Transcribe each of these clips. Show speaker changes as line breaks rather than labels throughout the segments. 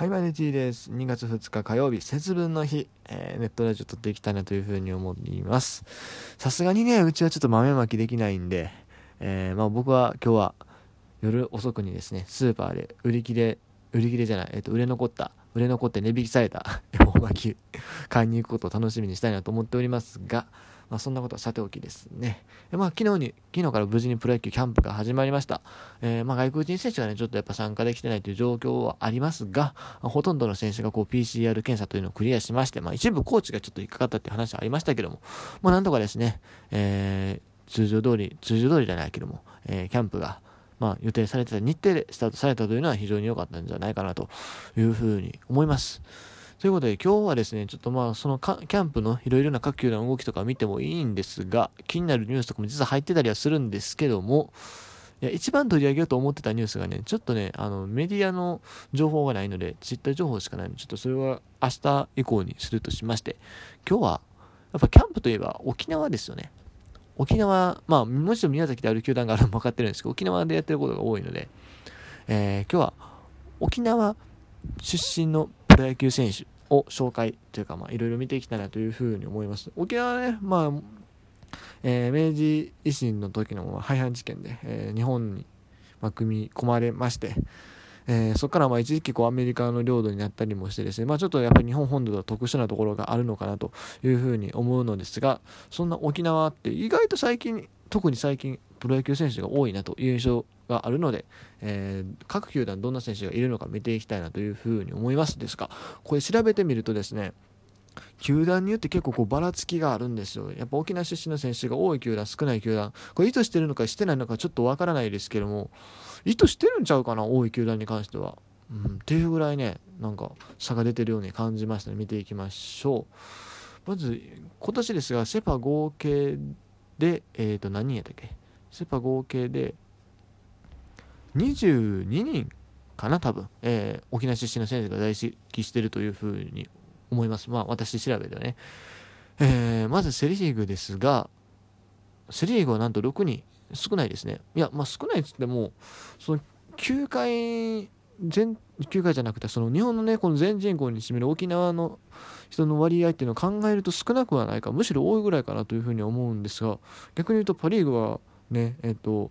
はい、マネティです。2月2日火曜日、節分の日、えー、ネットラジオ撮っていきたいなというふうに思います。さすがにね、うちはちょっと豆まきできないんで、えー、まあ僕は今日は夜遅くにですね、スーパーで売り切れ、売り切れじゃない、えっ、ー、と、売れ残った、売れ残って値引きされた恵方巻き買いに行くことを楽しみにしたいなと思っておりますが、まあ、そんなことはさておきですね。まあ、昨日に、昨日から無事にプロ野球キャンプが始まりました。えー、まあ、外国人選手がね、ちょっとやっぱ参加できてないという状況はありますが、ほとんどの選手がこう PCR 検査というのをクリアしまして、まあ、一部コーチがちょっと引っかかったっていう話はありましたけども、まあ、なんとかですね、えー、通常通り、通常通りじゃないけども、えー、キャンプが、まあ、予定されてた日程でスタートされたというのは非常に良かったんじゃないかなというふうに思います。ということで今日はですね、ちょっとまあそのキャンプのいろいろな各球団の動きとか見てもいいんですが、気になるニュースとかも実は入ってたりはするんですけども、いや一番取り上げようと思ってたニュースがね、ちょっとね、あのメディアの情報がないので、ツイッター情報しかないので、ちょっとそれは明日以降にするとしまして、今日はやっぱキャンプといえば沖縄ですよね。沖縄、まあ、もちろん宮崎である球団があるのも分かってるんですけど、沖縄でやってることが多いので、えー、今日は沖縄出身のプロ野球選手を紹介というか、まあ、いろいろ見ていきたいなというふうに思います。沖縄はね、まあ、えー、明治維新の時の廃藩置県で、えー、日本に、まあ、組み込まれまして、えー、そこからまあ一時期こうアメリカの領土になったりもしてですね、まあ、ちょっとやっぱり日本本土では特殊なところがあるのかなというふうに思うのですがそんな沖縄って意外と最近特に最近プロ野球選手が多いなという印象があるので、えー、各球団どんな選手がいるのか見ていきたいなというふうに思いますですが、これ調べてみるとですね、球団によって結構こうばらつきがあるんですよ。やっぱ沖縄出身の選手が多い球団、少ない球団、これ意図してるのかしてないのかちょっとわからないですけども、意図してるんちゃうかな、多い球団に関しては。うん、っていうぐらいね、なんか差が出てるように感じましたね。見ていきましょう。まず、今年ですが、セ・パ合計で、えっ、ー、と、何やったっけ？セ・パ合計で、22人かな、多分、えー、沖縄出身の選手が在籍してるというふうに思います。まあ、私調べではね。えー、まずセ・リーグですが、セ・リーグはなんと6人、少ないですね。いや、まあ、少ないっつっても、その9回、全9回じゃなくて、その日本のね、この全人口に占める沖縄の人の割合っていうのを考えると少なくはないか、むしろ多いぐらいかなというふうに思うんですが、逆に言うとパ・リーグはね、えっ、と、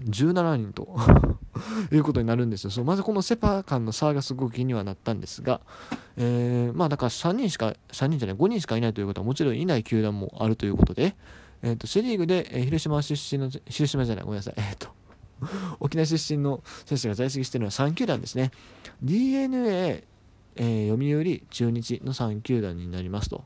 17人と いうことになるんですよ。そうまずこのセパ間の差がすごく気にはなったんですが、えー、まあだから3人しか、3人じゃない、5人しかいないということはもちろんいない球団もあるということで、えーと、セ・リーグで、えー、広島出身の、広島じゃない、ごめんなさい、えっ、ー、と、沖縄出身の選手が在籍しているのは3球団ですね。DNA、えー、読売、中日の3球団になりますと。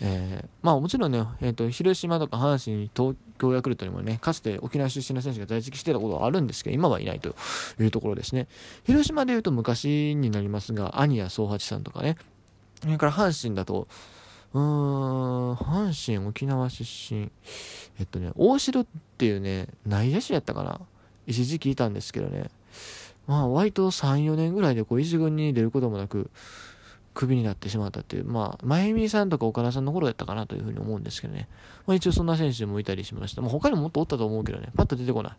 えー、まあもちろんね、えーと、広島とか阪神、東京ヤクルトにもね、かつて沖縄出身の選手が在籍してたことはあるんですけど、今はいないというところですね。広島でいうと昔になりますが、兄や宗八さんとかね、それから阪神だと、うーん、阪神、沖縄出身、えっとね、大城っていうね、内野手やったかな。一時期いたんですけどね、まあ割と3、4年ぐらいでこう一軍に出ることもなく、クビになってしまったっていう、まあ、真由美さんとか岡田さんの頃やったかなというふうに思うんですけどね。まあ一応そんな選手もいたりしました。まあ他にももっとおったと思うけどね、パッと出てこない。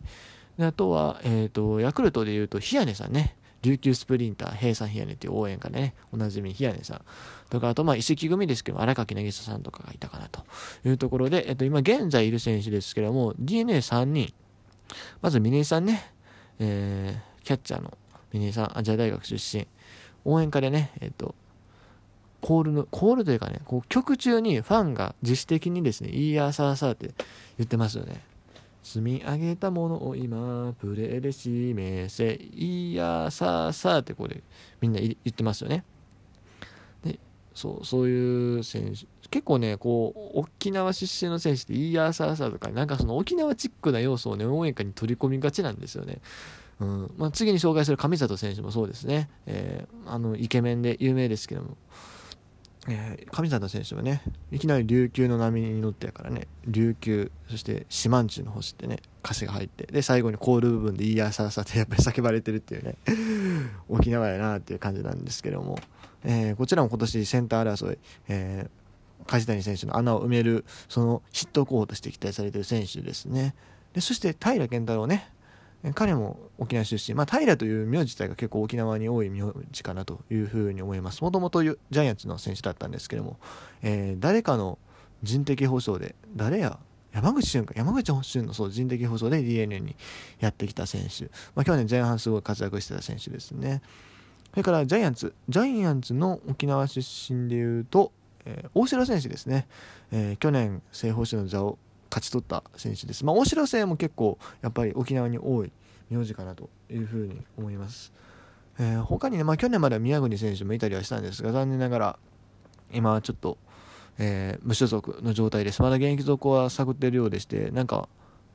であとは、えっ、ー、と、ヤクルトで言うと、ヒヤネさんね。琉球スプリンター、平さんヒヤネっていう応援歌でね、おなじみヒヤネさん。とか、あと、まあ、移籍組ですけど、荒垣渚さんとかがいたかなというところで、えっ、と、今現在いる選手ですけども、DNA3 人。まず、峰井さんね、えー、キャッチャーの峰井さん、アジア大学出身。応援歌でね、えっ、と、コールの、コールというかね、こう曲中にファンが自主的にですね、いやさーさーって言ってますよね。積み上げたものを今、プレーで示せ、いやさーさーってこうでみんな言ってますよね。で、そう、そういう選手、結構ね、こう、沖縄出身の選手って、いやさーさーとか、なんかその沖縄チックな要素をね、応援歌に取り込みがちなんですよね。うんまあ、次に紹介する上里選手もそうですね、えー、あのイケメンで有名ですけども、えー、上里選手はねいきなり琉球の波に乗ってやからね琉球そして四万十の星ってね歌詞が入ってで最後にコール部分で「いいやささ」ってやっぱり叫ばれてるっていうね 沖縄やなっていう感じなんですけども、えー、こちらも今年センター争い、えー、梶谷選手の穴を埋めるその筆頭候補として期待されてる選手ですね。でそして平健太郎ね彼も沖縄出身、まあ、平という名字自体が結構沖縄に多い名字かなというふうに思います。もともとジャイアンツの選手だったんですけども、えー、誰かの人的保障で、誰や山口俊か、山口俊のそう人的保障で DNA にやってきた選手、まあ、去年前半すごい活躍してた選手ですね。それからジャイアンツ、ジャイアンツの沖縄出身でいうと、えー、大城選手ですね、えー、去年正方の座を勝ち取った選手です。まあ、大城星も結構やっぱり沖縄に多い名字かなというふうに思います。えー、他にね、まあ、去年までは宮国選手もいたりはしたんですが、残念ながら今はちょっと、えー、無所属の状態です。まだ現役続行は探っているようでして、なんか、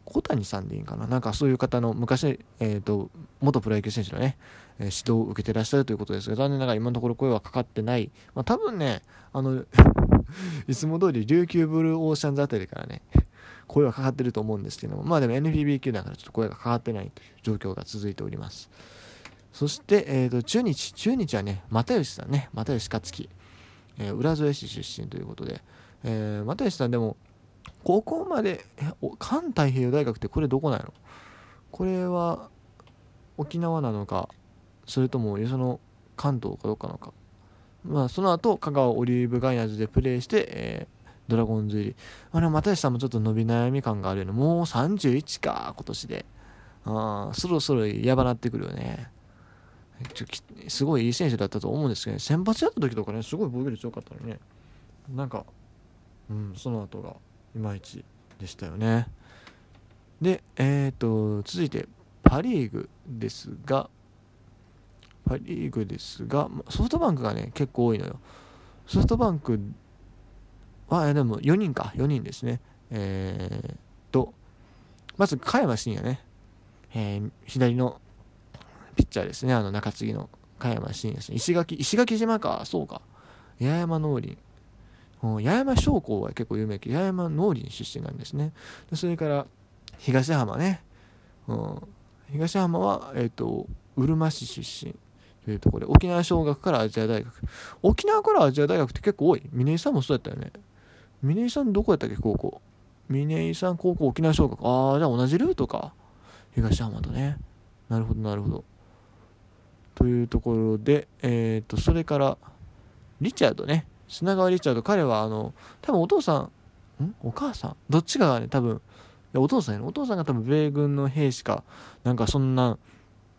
小谷さんでいいかな？なんかそういう方の昔、えーと、元プロ野球選手のね、え、指導を受けてらっしゃるということですが、残念ながら今のところ声はかかってない。まあ、多分ね、あのいつも通り琉球ブルーオーシャンズあたりからね、声はかかってると思うんですけども、まあでも NPB 級だからちょっと声がかかってないという状況が続いております。そして、えーと、中日、中日はね、又吉さんね、又吉克樹、えー、浦添市出身ということで、えー、又吉さんでも、高校まで、環太平洋大学ってこれどこなの？これは沖縄なのか、それともよその関東かどっかなのか。まあ、その後、香川オリーブガイナーズでプレーして、えードラゴンズ入り。あれ、又吉さんもちょっと伸び悩み感があるよね。もう31か、今年で。あそろそろやばなってくるよね。すごいいい選手だったと思うんですけど、ね、先発やった時とかね、すごい防御率良かったのね。なんか、うん、その後がいまいちでしたよね。で、えっ、ー、と、続いて、パ・リーグですが、パ・リーグですが、ソフトバンクがね、結構多いのよ。ソフトバンクあ、でも4人か、4人ですね。えー、と、まず、加山真也ね。えー、左のピッチャーですね。あの、中継ぎの加山真也ですね。石垣、石垣島か、そうか。八重山農林。八重山商工は結構有名けど、八重山農林出身なんですね。それから、東浜ね。うん、東浜は、えっ、ー、と、うるま市出身。というところで、沖縄小学からアジア大学。沖縄からアジア大学って結構多い。峰井さんもそうやったよね。峰井さんどこやったっけ？高校。峰井さん高校沖縄小学。ああじゃあ同じルートか。東浜とね。なるほどなるほど。というところでえっ、ー、とそれからリチャードね。砂川リチャード。彼はあの多分お父さんん？お母さん？どっちかがね多分お父さんやお父さんが多分米軍の兵士かなんかそんな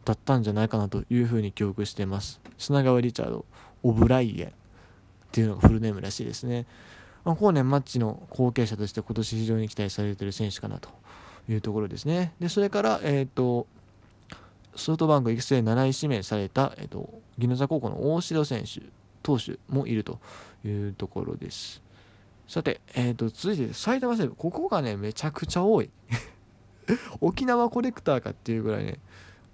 だったんじゃないかなというふうに記憶しています砂川リチャードオブライエンっていうのがフルネームらしいですねまあ、後年マッチの後継者として今年非常に期待されている選手かなというところですね。で、それから、えっ、ー、と、ソフトバンク育成7位指名された、えっ、ー、と、宜野座高校の大城選手、投手もいるというところです。さて、えっ、ー、と、続いて埼玉西部、ここがね、めちゃくちゃ多い。沖縄コレクターかっていうぐらいね、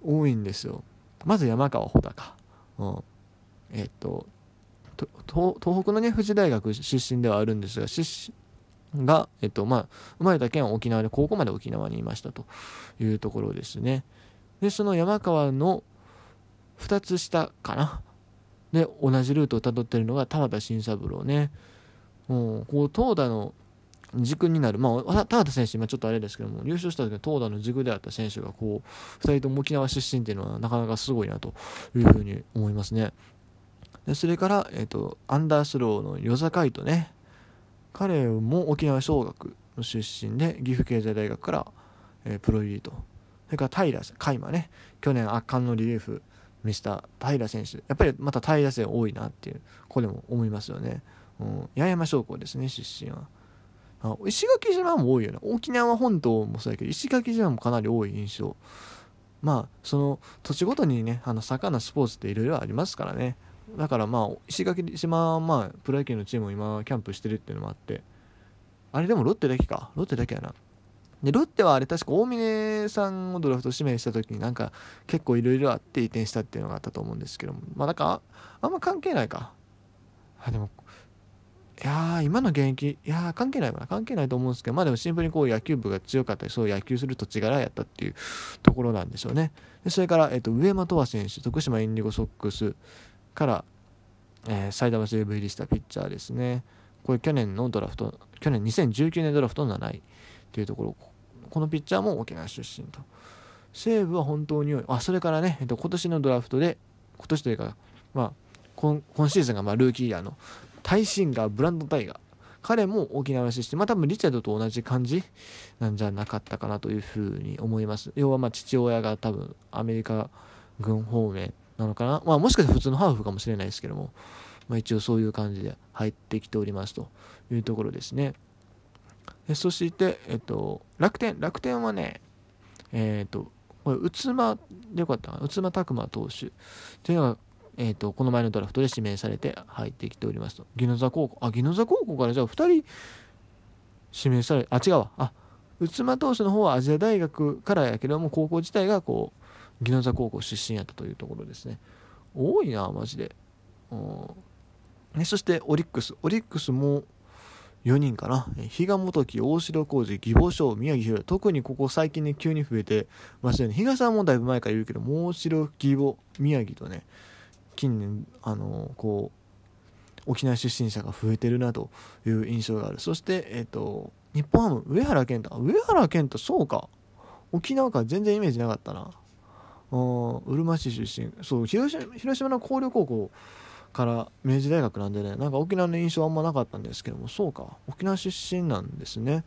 多いんですよ。まず山川穂高。うん。えっ、と、東北のね、富士大学出身ではあるんですが、出身が、えっと、まあ、生まれた県は沖縄で、高校まで沖縄にいましたというところですね。で、その山川の2つ下かな。で、同じルートをたどってるのが田畑慎三郎ね。もう、こう、投打の軸になる、まあ、田畑選手、今ちょっとあれですけども、優勝した時の投打の軸であった選手が、こう、2人とも沖縄出身っていうのはなかなかすごいなというふうに思いますね。でそれから、えーと、アンダースローの与座海斗ね。彼も沖縄尚学の出身で岐阜経済大学から、えー、プロ入りと。それから平海馬ね。去年圧巻のリリーフ見せた平選手。やっぱりまた平勢多いなっていうこれも思いますよね、うん、八重山商工ですね出身は。あ石垣島も多いよね。沖縄本島もそうやけど石垣島もかなり多い印象。まあその土地ごとにねあの盛んなスポーツっていろいろありますからね。だからまあ石垣島はまあプロ野球のチームも今キャンプしてるっていうのもあって。あれでもロッテだけか。ロッテだけやな。でロッテはあれ確か大峰さんをドラフト指名した時になんか結構いろいろあって移転したっていうのがあったと思うんですけども。まあだからあんま関係ないか。あでもいや今の現役いや関係ないかな。関係ないと思うんですけどまあでもシンプルにこう野球部が強かったりそう野球する土地柄やったっていうところなんでしょうね。でそれから、えっと、上間十和選手徳島インディゴソックスから、えー、埼玉西部入りしたピッチャーですね。これ去年のドラフト、去年2019年ドラフト7位というところ、このピッチャーも沖縄出身と。西武は本当に良い。あそれからね、えっと、今年のドラフトで今年というか、まあ、今今シーズンがまあルーキーイヤーのタイシンガーブランドタイガー彼も沖縄出身、まあ多分リチャードと同じ感じなんじゃなかったかなというふうに思います。要はまあ父親が多分アメリカ軍方面なのかな。まあもしかしたら普通のハーフかもしれないですけども、まあ一応そういう感じで入ってきておりますというところですね。えそして、えっと、楽天、楽天はね、えっと、これ、内間でよかったかな、内間拓磨投手っていうのが、えっと、この前のドラフトで指名されて入ってきておりますと。宜野座高校、あ、宜野座高校からじゃあ2人指名され、あ、違うわ、あ、内間投手の方はアジア大学からやけども、高校自体がこう、宜野座高校出身やったというところですね。多いな、マジで。ね、そしてオリックス。オリックスも4人かな。比嘉元樹、大城浩二、義母賞、宮城宏特にここ最近ね、急に増えてましたよね。比嘉さんもだいぶ前から言うけど、もう大城、義母、宮城とね、近年、あの、こう、沖縄出身者が増えてるなという印象がある。そして、え、ー、と、日本ハム、上原健太。上原健太、そうか。沖縄か全然イメージなかったな。うるま市出身。そう、広島の広陵高校から明治大学なんでねなんか沖縄の印象あんまなかったんですけどもそうか沖縄出身なんですね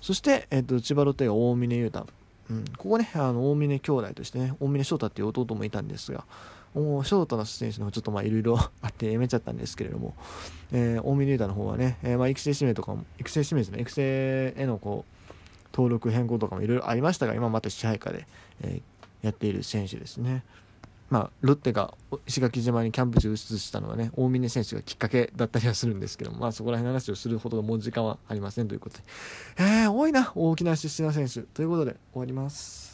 そして、えーと、千葉ロッテが大峰雄太、うん、ここねあの大峰兄弟としてね大峰翔太っていう弟もいたんですがもう翔太の選手の方ちょっとまあいろいろ あってやめちゃったんですけれども、えー、大峰雄太の方はね、えー、まあ育成指名とかも育成指名ですね育成へのこう登録変更とかもいろいろありましたが今また支配下で、えー、やっている選手ですね。まあ、ロッテが石垣島にキャンプ地を移したのはね、大峰選手がきっかけだったりはするんですけどまあ、そこら辺の話をするほどもう時間はありませんということで、えー、多いな、大きな出身の選手。ということで、終わります。